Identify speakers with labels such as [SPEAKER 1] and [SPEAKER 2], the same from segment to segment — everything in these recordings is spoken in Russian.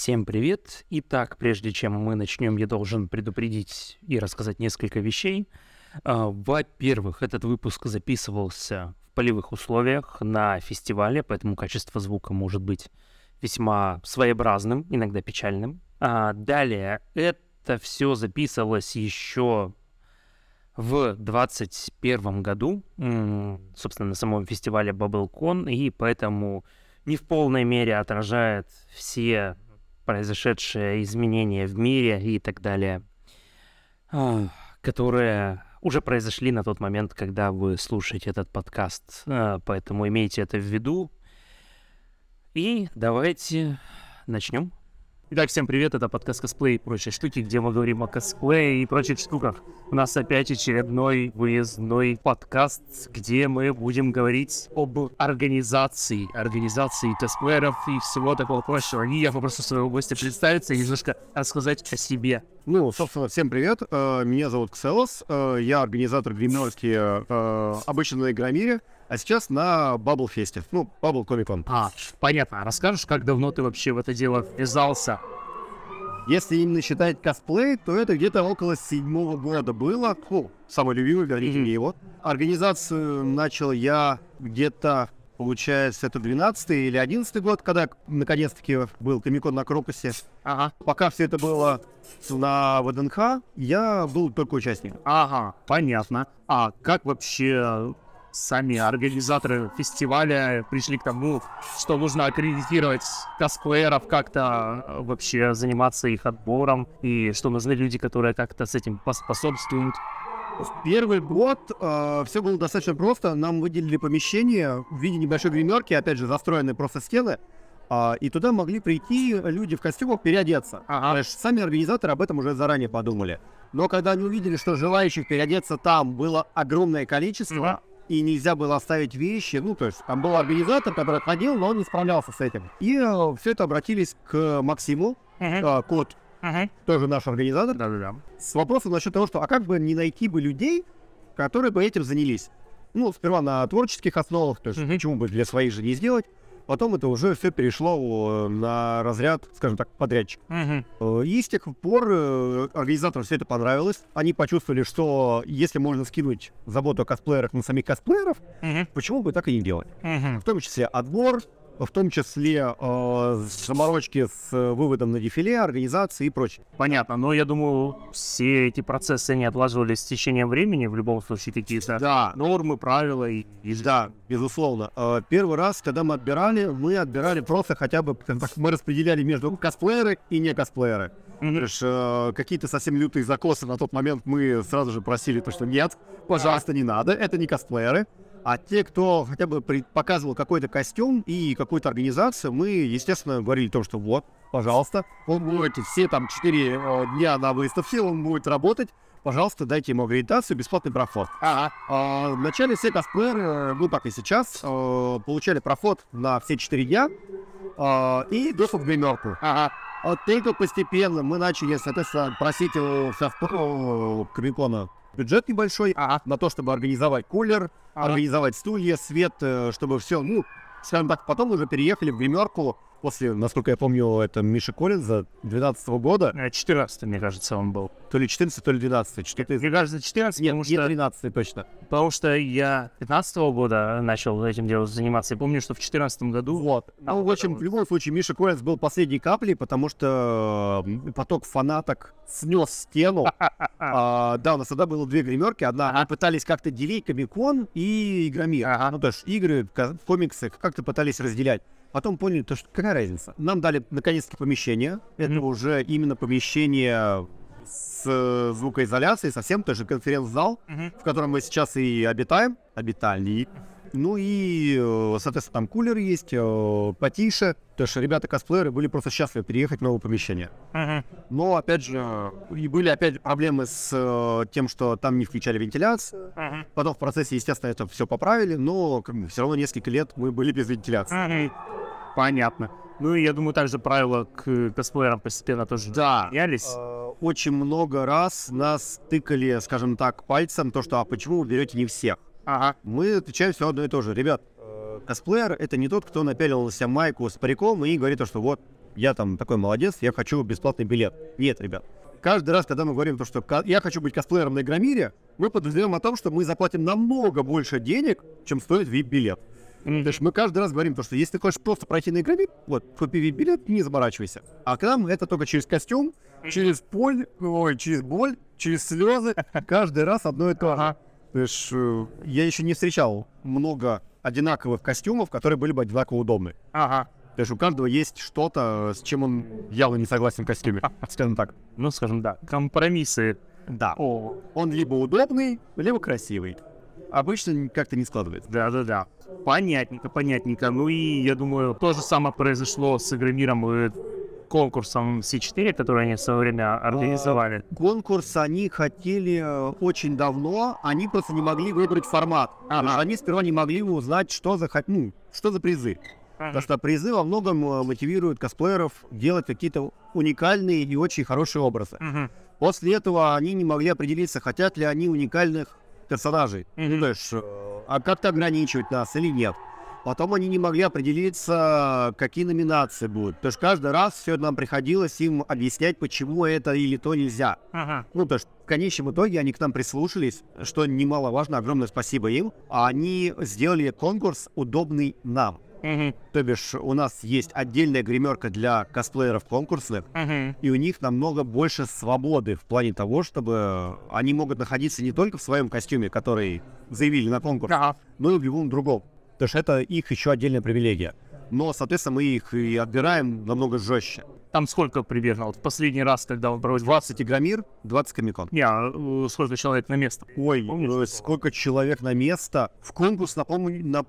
[SPEAKER 1] Всем привет! Итак, прежде чем мы начнем, я должен предупредить и рассказать несколько вещей. А, Во-первых, этот выпуск записывался в полевых условиях на фестивале, поэтому качество звука может быть весьма своеобразным, иногда печальным. А, Далее, это все записывалось еще в 2021 году, собственно, на самом фестивале BubbleCon, и поэтому не в полной мере отражает все произошедшие изменения в мире и так далее, а, которые уже произошли на тот момент, когда вы слушаете этот подкаст. А, Поэтому имейте это в виду. И давайте начнем. Итак, всем привет, это подкаст косплей и прочие штуки, где мы говорим о косплее и прочих штуках. У нас опять очередной выездной подкаст, где мы будем говорить об организации, организации косплееров и всего такого прочего. И я попрошу своего гостя представиться и немножко рассказать о себе.
[SPEAKER 2] Ну, собственно, всем привет. Э, Меня зовут Кселос. Э, Я организатор гримерки э, обычно на Игромире, а сейчас на Bubble Fest. Ну, Bubble Comic Con.
[SPEAKER 1] А, понятно. А расскажешь, как давно ты вообще в это дело ввязался?
[SPEAKER 2] Если именно считать косплей, то это где-то около седьмого года было. Ну, самый любимый, говорите
[SPEAKER 1] Мгм.
[SPEAKER 2] мне его. Организацию начал я где-то, получается, это 12 или 11 год, когда наконец-таки был Комикон на Крокусе.
[SPEAKER 1] Ага.
[SPEAKER 2] Пока все это было на ВДНХ, я был только участником.
[SPEAKER 1] Ага, понятно. А как вообще сами организаторы фестиваля пришли к тому, что нужно аккредитировать косплееров, как-то э, вообще заниматься их отбором, и что нужны люди, которые как-то с этим поспособствуют?
[SPEAKER 2] В первый год все было достаточно просто. Нам выделили помещение в виде небольшой гримерки, опять же, застроенные просто стены. а, и туда могли прийти люди в костюмах переодеться.
[SPEAKER 1] Ага.
[SPEAKER 2] Есть сами организаторы об этом уже заранее подумали. Но когда они увидели, что желающих переодеться там было огромное количество,
[SPEAKER 1] Мгм.
[SPEAKER 2] И нельзя было оставить вещи, ну, то есть там был организатор, который ходил, но он не справлялся с этим. И все это обратились к Максиму, а, Кот, тоже наш организатор,
[SPEAKER 1] Да-да-да.
[SPEAKER 2] с вопросом насчет того, что а как бы не найти бы людей, которые бы этим занялись. Ну, сперва на творческих основах, то есть
[SPEAKER 1] Мгм.
[SPEAKER 2] почему бы для своих же не сделать. Потом это уже все перешло э, на разряд, скажем так, подрядчик.
[SPEAKER 1] Мгм.
[SPEAKER 2] Э, И с тех пор э, организаторам все это понравилось. Они почувствовали, что если можно скинуть заботу о косплеерах на самих косплееров,
[SPEAKER 1] Мгм.
[SPEAKER 2] почему бы так и не делать?
[SPEAKER 1] Мгм.
[SPEAKER 2] В том числе отбор, в том числе э, заморочки с выводом на дефиле, организации и прочее.
[SPEAKER 1] Понятно, но я думаю, все эти процессы не отлаживались с течением времени, в любом случае какие-то
[SPEAKER 2] Да,
[SPEAKER 1] нормы, правила и, и
[SPEAKER 2] Да, безусловно. Э, Первый раз, когда мы отбирали, мы отбирали просто хотя бы, так, мы распределяли между косплееры и не косплееры. Лишь, э, какие-то совсем лютые закосы на тот момент мы сразу же просили, то, что нет, пожалуйста, не надо, это не косплееры. А те, кто хотя бы показывал какой-то костюм и какую-то организацию, мы, естественно, говорили то, что вот, пожалуйста, он будет все там 4 дня на выставке, он будет работать, пожалуйста, дайте ему аккредитацию, бесплатный проход.
[SPEAKER 1] Ага.
[SPEAKER 2] А, Вначале все косплееры, ну так и сейчас, э, получали проход на все 4 дня э, и доступ к гримерку.
[SPEAKER 1] Ага.
[SPEAKER 2] А только постепенно мы начали, соответственно, просить у Софтро- Комикона бюджет небольшой
[SPEAKER 1] Ага.
[SPEAKER 2] на то, чтобы организовать кулер,
[SPEAKER 1] Ага.
[SPEAKER 2] организовать стулья, свет, э, чтобы все, ну, скажем так, потом уже переехали в гримерку после, насколько я помню, это Миша Коллинза 12 года,
[SPEAKER 1] 14 мне кажется, он был.
[SPEAKER 2] то ли 14, то ли 12, что-то из...
[SPEAKER 1] Мне кажется, 14,
[SPEAKER 2] Нет,
[SPEAKER 1] потому что
[SPEAKER 2] 13 точно.
[SPEAKER 1] Потому что я 15 года начал этим делом заниматься. Я помню, что в 14 году...
[SPEAKER 2] Вот.
[SPEAKER 1] А,
[SPEAKER 2] Ну, в общем, в любом случае, Миша Коллинз был последней каплей, потому что поток фанаток снес стену. А, да, у нас тогда было две гримерки. Одна,
[SPEAKER 1] Ага.
[SPEAKER 2] мы пытались как-то делить Комикон и Игромир.
[SPEAKER 1] Ага.
[SPEAKER 2] Ну, то есть игры, ко- комиксы как-то пытались разделять. Потом поняли, то, что какая разница. Нам дали наконец-таки помещение. Это
[SPEAKER 1] Мгм.
[SPEAKER 2] уже именно помещение с звукоизоляцией, совсем тоже конференц-зал
[SPEAKER 1] Мгм.
[SPEAKER 2] в котором мы сейчас и обитаем, обитали. Ну и, э, соответственно, там кулер есть, э, потише. То есть ребята-косплееры были просто счастливы переехать в новое помещение.
[SPEAKER 1] Мгм.
[SPEAKER 2] Но, опять же, и были опять же проблемы с э, тем, что там не включали вентиляцию.
[SPEAKER 1] Мгм.
[SPEAKER 2] Потом в процессе, естественно, это все поправили, но все равно несколько лет мы были без вентиляции.
[SPEAKER 1] Мгм. Понятно. Ну и я думаю, также правила к косплеерам постепенно тоже
[SPEAKER 2] Да.
[SPEAKER 1] менялись.
[SPEAKER 2] Э, Очень много раз нас тыкали, скажем так, пальцем, то, что а почему вы берете не всех?
[SPEAKER 1] Ага.
[SPEAKER 2] мы отвечаем все одно и то же. Ребят, э, косплеер — это не тот, кто напялил на себя майку с париком и говорит, то, что вот, я там такой молодец, я хочу бесплатный билет. Нет, ребят. Каждый раз, когда мы говорим то, что я хочу быть косплеером на Игромире, мы подразумеваем о том, что мы заплатим намного больше денег, чем стоит VIP-билет. То есть мы каждый раз говорим то, что если ты хочешь просто пройти на Игромир, вот, купи VIP-билет, не заморачивайся. А к нам это только через костюм, через боль, ой, через боль, через слезы, каждый раз одно и то же. То есть э, я еще не встречал много одинаковых костюмов, которые были бы одинаково удобны.
[SPEAKER 1] Ага.
[SPEAKER 2] То есть у каждого есть что-то, с чем он явно не согласен в костюме. Скажем так.
[SPEAKER 1] Ну, скажем, да, компромиссы.
[SPEAKER 2] Да.
[SPEAKER 1] О,
[SPEAKER 2] Он либо удобный, либо красивый. Обычно как-то не складывается.
[SPEAKER 1] да-да-да. Понятненько, понятненько. Ну и, я думаю, то же самое произошло с Игромиром и конкурсом C4, который они в свое время организовали.
[SPEAKER 2] Конкурс они хотели э, очень давно, они просто не могли выбрать формат. Есть Они сперва не могли узнать, что за, ну, что за призы. Потому что призы во многом э, мотивируют косплееров делать какие-то уникальные и очень хорошие образы.
[SPEAKER 1] Мгм.
[SPEAKER 2] После этого они не могли определиться, хотят ли они уникальных персонажей.
[SPEAKER 1] Мгм.
[SPEAKER 2] Ну, то есть, э, а как-то ограничивать нас или нет. Потом они не могли определиться, какие номинации будут. То есть каждый раз все нам приходилось им объяснять, почему это или то нельзя.
[SPEAKER 1] Ага.
[SPEAKER 2] Ну, то есть в конечном итоге они к нам прислушались, что немаловажно, огромное спасибо им. Они сделали конкурс удобный нам.
[SPEAKER 1] Мгм.
[SPEAKER 2] То бишь у нас есть отдельная гримерка для косплееров конкурсных,
[SPEAKER 1] Мгм.
[SPEAKER 2] и у них намного больше свободы в плане того, чтобы они могут находиться не только в своем костюме, который заявили на конкурс,
[SPEAKER 1] Ага.
[SPEAKER 2] но и в любом другом. Потому что это их еще отдельная привилегия. Но, соответственно, мы их и отбираем намного жестче.
[SPEAKER 1] Там сколько примерно? Вот в последний раз, когда он проводил...
[SPEAKER 2] 20 Игромир, 20 Комикон.
[SPEAKER 1] Не, а, э, сколько человек на место?
[SPEAKER 2] Ой,
[SPEAKER 1] Помнишь,
[SPEAKER 2] э, сколько человек на место. В конкурс, напомню, на...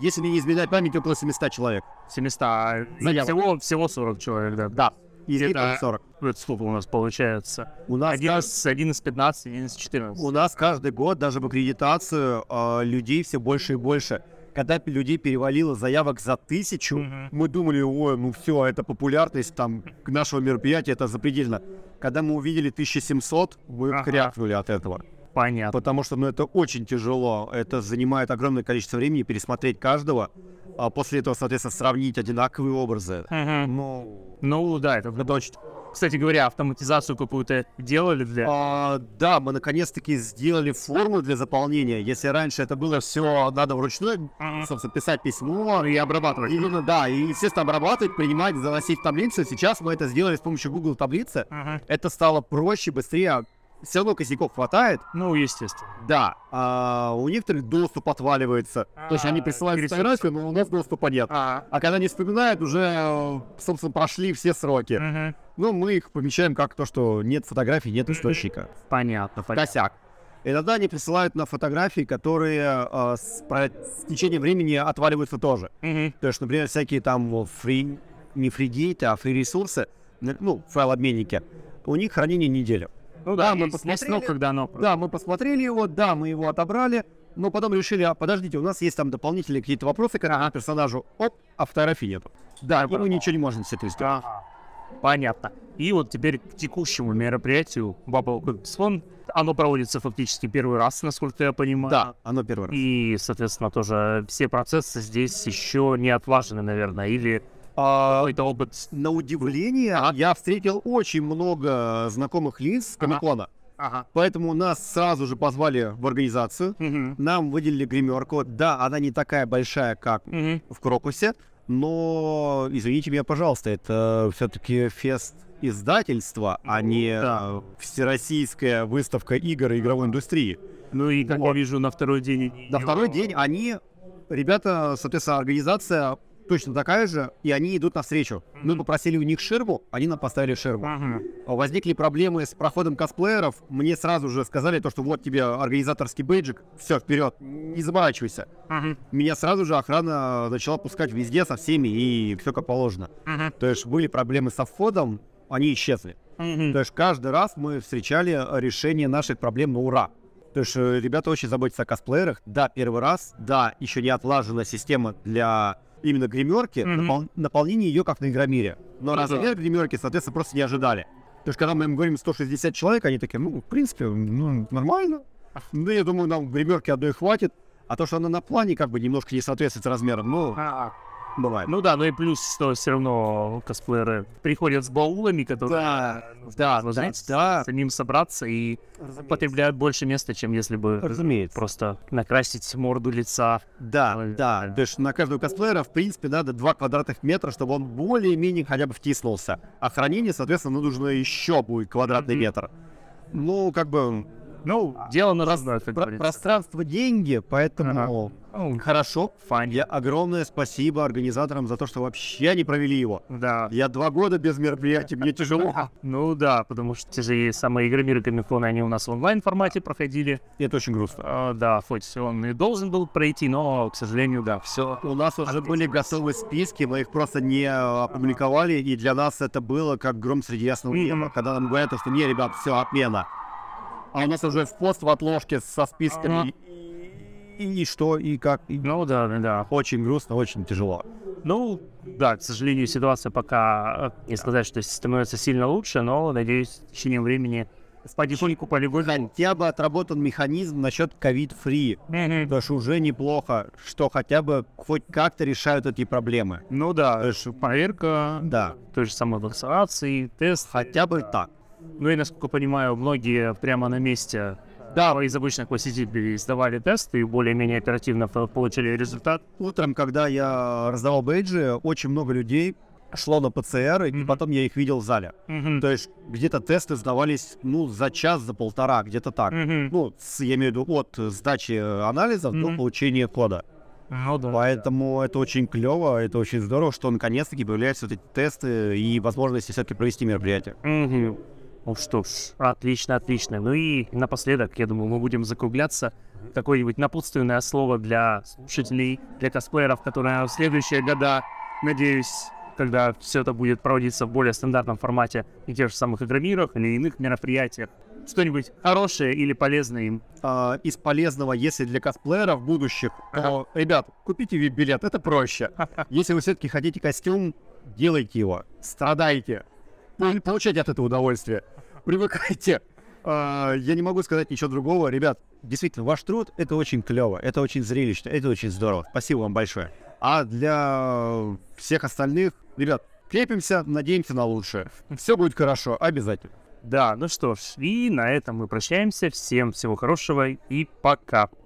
[SPEAKER 2] если не изменяет память, около 700 человек.
[SPEAKER 1] 700. а
[SPEAKER 2] Заявок.
[SPEAKER 1] Всего, всего 40 человек, да.
[SPEAKER 2] Да. Из них
[SPEAKER 1] Это-
[SPEAKER 2] только 40.
[SPEAKER 1] Это сколько у нас получается?
[SPEAKER 2] У нас,
[SPEAKER 1] Один
[SPEAKER 2] кажд-
[SPEAKER 1] из, один из 15, один из 14.
[SPEAKER 2] у нас каждый год даже в аккредитацию э, людей все больше и больше. Когда людей перевалило заявок за тысячу,
[SPEAKER 1] Мгм.
[SPEAKER 2] мы думали, ой, ну все, это популярность там к нашего мероприятия, это запредельно. Когда мы увидели 1700, мы
[SPEAKER 1] Ага.
[SPEAKER 2] крякнули от этого.
[SPEAKER 1] Понятно.
[SPEAKER 2] Потому что, ну, это очень тяжело. Это занимает огромное количество времени пересмотреть каждого, а после этого, соответственно, сравнить одинаковые образы.
[SPEAKER 1] Мгм.
[SPEAKER 2] Ну,
[SPEAKER 1] Ну да, это точно. Кстати говоря, автоматизацию какую-то делали для...
[SPEAKER 2] а, да, мы наконец-таки сделали форму для заполнения. Если раньше это было все надо вручную, собственно, писать письмо и обрабатывать. Именно, да, и, естественно, обрабатывать, принимать, заносить в таблицу. Сейчас мы это сделали с помощью Google таблицы.
[SPEAKER 1] Мгм.
[SPEAKER 2] Это стало проще, быстрее. Все равно косяков хватает.
[SPEAKER 1] Ну, естественно.
[SPEAKER 2] Да, а у некоторых доступ отваливается. То есть они
[SPEAKER 1] А,
[SPEAKER 2] присылают фотографию, но у нас доступа нет.
[SPEAKER 1] А.
[SPEAKER 2] А когда не вспоминают, уже, собственно, прошли все сроки. Ну, мы их помечаем как то, что нет фотографий, нет источника.
[SPEAKER 1] Понятно, понятно.
[SPEAKER 2] Косяк. Иногда они присылают на фотографии, которые э, с, про- с течением времени отваливаются тоже. То есть, например, всякие там фри... не фригейты, а фри-ресурсы, ну, файл-обменники, у них хранение неделю.
[SPEAKER 1] Ну да,
[SPEAKER 2] мы посмотрели.
[SPEAKER 1] срок, когда оно...
[SPEAKER 2] Да, мы посмотрели его, да, мы его отобрали, но потом решили, а подождите, у нас есть там дополнительные какие-то вопросы к этому персонажу, оп, а нету. Да, и мы ничего не можем с этим сделать.
[SPEAKER 1] Ага. Понятно. И вот теперь к текущему мероприятию Bubble Comics Оно проводится фактически первый раз, насколько я понимаю.
[SPEAKER 2] Да, оно первый раз.
[SPEAKER 1] И, соответственно, тоже все процессы здесь еще не отлажены, наверное, или
[SPEAKER 2] А,
[SPEAKER 1] какой-то опыт.
[SPEAKER 2] на удивление, я встретил очень много знакомых лиц с Комикона,
[SPEAKER 1] Ага.
[SPEAKER 2] поэтому нас сразу же позвали в организацию,
[SPEAKER 1] Мгм.
[SPEAKER 2] нам выделили гримерку. Да, она не такая большая, как
[SPEAKER 1] Мгм.
[SPEAKER 2] в Крокусе, но, извините меня, пожалуйста, это все-таки фест издательства, а не
[SPEAKER 1] да.
[SPEAKER 2] э, всероссийская выставка игр и игровой индустрии.
[SPEAKER 1] Ну и, как я
[SPEAKER 2] Вот.
[SPEAKER 1] вижу, на второй день...
[SPEAKER 2] На второй день они, ребята, соответственно, организация точно такая же, и они идут навстречу. Мы попросили у них ширму, они нам поставили ширму.
[SPEAKER 1] Мгм.
[SPEAKER 2] Возникли проблемы с проходом косплееров, мне сразу же сказали то, что вот тебе организаторский бейджик, все, вперед, не заморачивайся.
[SPEAKER 1] Мгм.
[SPEAKER 2] Меня сразу же охрана начала пускать везде со всеми, и все как положено.
[SPEAKER 1] Мгм.
[SPEAKER 2] То есть были проблемы со входом, они исчезли.
[SPEAKER 1] Мгм.
[SPEAKER 2] То есть каждый раз мы встречали решение наших проблем на ура. То есть э, ребята очень заботятся о косплеерах. Да, первый раз, да, еще не отлажена система для именно гримерки,
[SPEAKER 1] Мгм.
[SPEAKER 2] напол- наполнение ее как на Игромире. Но
[SPEAKER 1] Ну
[SPEAKER 2] размер гримерки, соответственно, просто не ожидали. То есть когда мы им говорим 160 человек, они такие, ну, в принципе, ну, нормально. Ну, я думаю, нам гримерки одной хватит. А то, что она на плане как бы немножко не соответствует размерам, ну,
[SPEAKER 1] А,
[SPEAKER 2] бывает.
[SPEAKER 1] Ну да, ну и плюс, что все равно косплееры приходят с баулами, которые
[SPEAKER 2] Да,
[SPEAKER 1] нужно
[SPEAKER 2] да,
[SPEAKER 1] сложить,
[SPEAKER 2] да,
[SPEAKER 1] самим собраться и потребляют больше места, чем если бы
[SPEAKER 2] Разумеется.
[SPEAKER 1] просто накрасить морду лица.
[SPEAKER 2] Да,
[SPEAKER 1] Ой,
[SPEAKER 2] да.
[SPEAKER 1] да.
[SPEAKER 2] То есть на каждого косплеера, в принципе, надо 2 квадратных метра, чтобы он более-менее хотя бы втиснулся. А хранение, соответственно, ну, нужно еще будет квадратный
[SPEAKER 1] Мгм.
[SPEAKER 2] метр. Ну, как бы,
[SPEAKER 1] Ну, дело на разное, как
[SPEAKER 2] про-
[SPEAKER 1] говорится.
[SPEAKER 2] пространство деньги, поэтому
[SPEAKER 1] Ну,
[SPEAKER 2] хорошо.
[SPEAKER 1] Файн.
[SPEAKER 2] Я огромное спасибо организаторам за то, что вообще не провели его.
[SPEAKER 1] Да.
[SPEAKER 2] Я два года без мероприятий, мне тяжело.
[SPEAKER 1] Ну да, потому что те же самые игры мира Комикона, они у нас в онлайн-формате проходили.
[SPEAKER 2] Это очень грустно.
[SPEAKER 1] А, да, хоть он и должен был пройти, но, к сожалению, да, все.
[SPEAKER 2] У нас уже были готовы списки, мы их просто не э, опубликовали, и для нас это было как гром среди ясного неба, когда нам говорят, что не, ребят, все, отмена. А у нас уже пост в отложке со списками. И, и что, и как. и-
[SPEAKER 1] Ну да, да, да.
[SPEAKER 2] Очень грустно, очень тяжело.
[SPEAKER 1] Ну, да, к сожалению, ситуация пока, э, не сказать, что становится сильно лучше, но, надеюсь, в течение времени потихоньку полигоним.
[SPEAKER 2] Хотя бы отработан механизм насчет ковид-фри. Потому что уже неплохо, что хотя бы хоть как-то решают эти проблемы.
[SPEAKER 1] Ну да, проверка
[SPEAKER 2] Да,
[SPEAKER 1] той же самой вакцинации, тест.
[SPEAKER 2] хотя бы так.
[SPEAKER 1] Ну и, насколько понимаю, многие прямо на месте да, из обычных посетителей сдавали тесты и более-менее оперативно по- получили результат.
[SPEAKER 2] Утром, когда я раздавал бейджи, очень много людей шло на ПЦР, и
[SPEAKER 1] Мгм.
[SPEAKER 2] потом я их видел в зале. То есть где-то тесты сдавались, ну, за час, за полтора, где-то так.
[SPEAKER 1] Мгм.
[SPEAKER 2] Ну, с- я имею в виду от сдачи анализов до
[SPEAKER 1] Мгм.
[SPEAKER 2] получения кода.
[SPEAKER 1] Ну да.
[SPEAKER 2] Поэтому это очень клево, это очень здорово, что наконец-таки появляются вот эти тесты и возможности все-таки провести мероприятие.
[SPEAKER 1] Мгм. Ну что ж, отлично, отлично. Ну и напоследок, я думаю, мы будем закругляться. Какое-нибудь напутственное слово для слушателей, для косплееров, которые в следующие года, надеюсь, когда все это будет проводиться в более стандартном формате и тех же самых игромирах или иных мероприятиях, что-нибудь хорошее или полезное им.
[SPEAKER 2] А, из полезного, если для косплееров будущих, то, ребят, купите вип-билет, это проще. Если вы все-таки хотите костюм, делайте его, страдайте, Пол- получайте от этого удовольствие, привыкайте. А, я не могу сказать ничего другого. Ребят, действительно, ваш труд — это очень клево, это очень зрелищно, это очень здорово. Спасибо вам большое. А для всех остальных, ребят, крепимся, надеемся на лучшее. Все будет хорошо, обязательно.
[SPEAKER 1] Да, ну что ж, и на этом мы прощаемся. Всем всего хорошего и пока.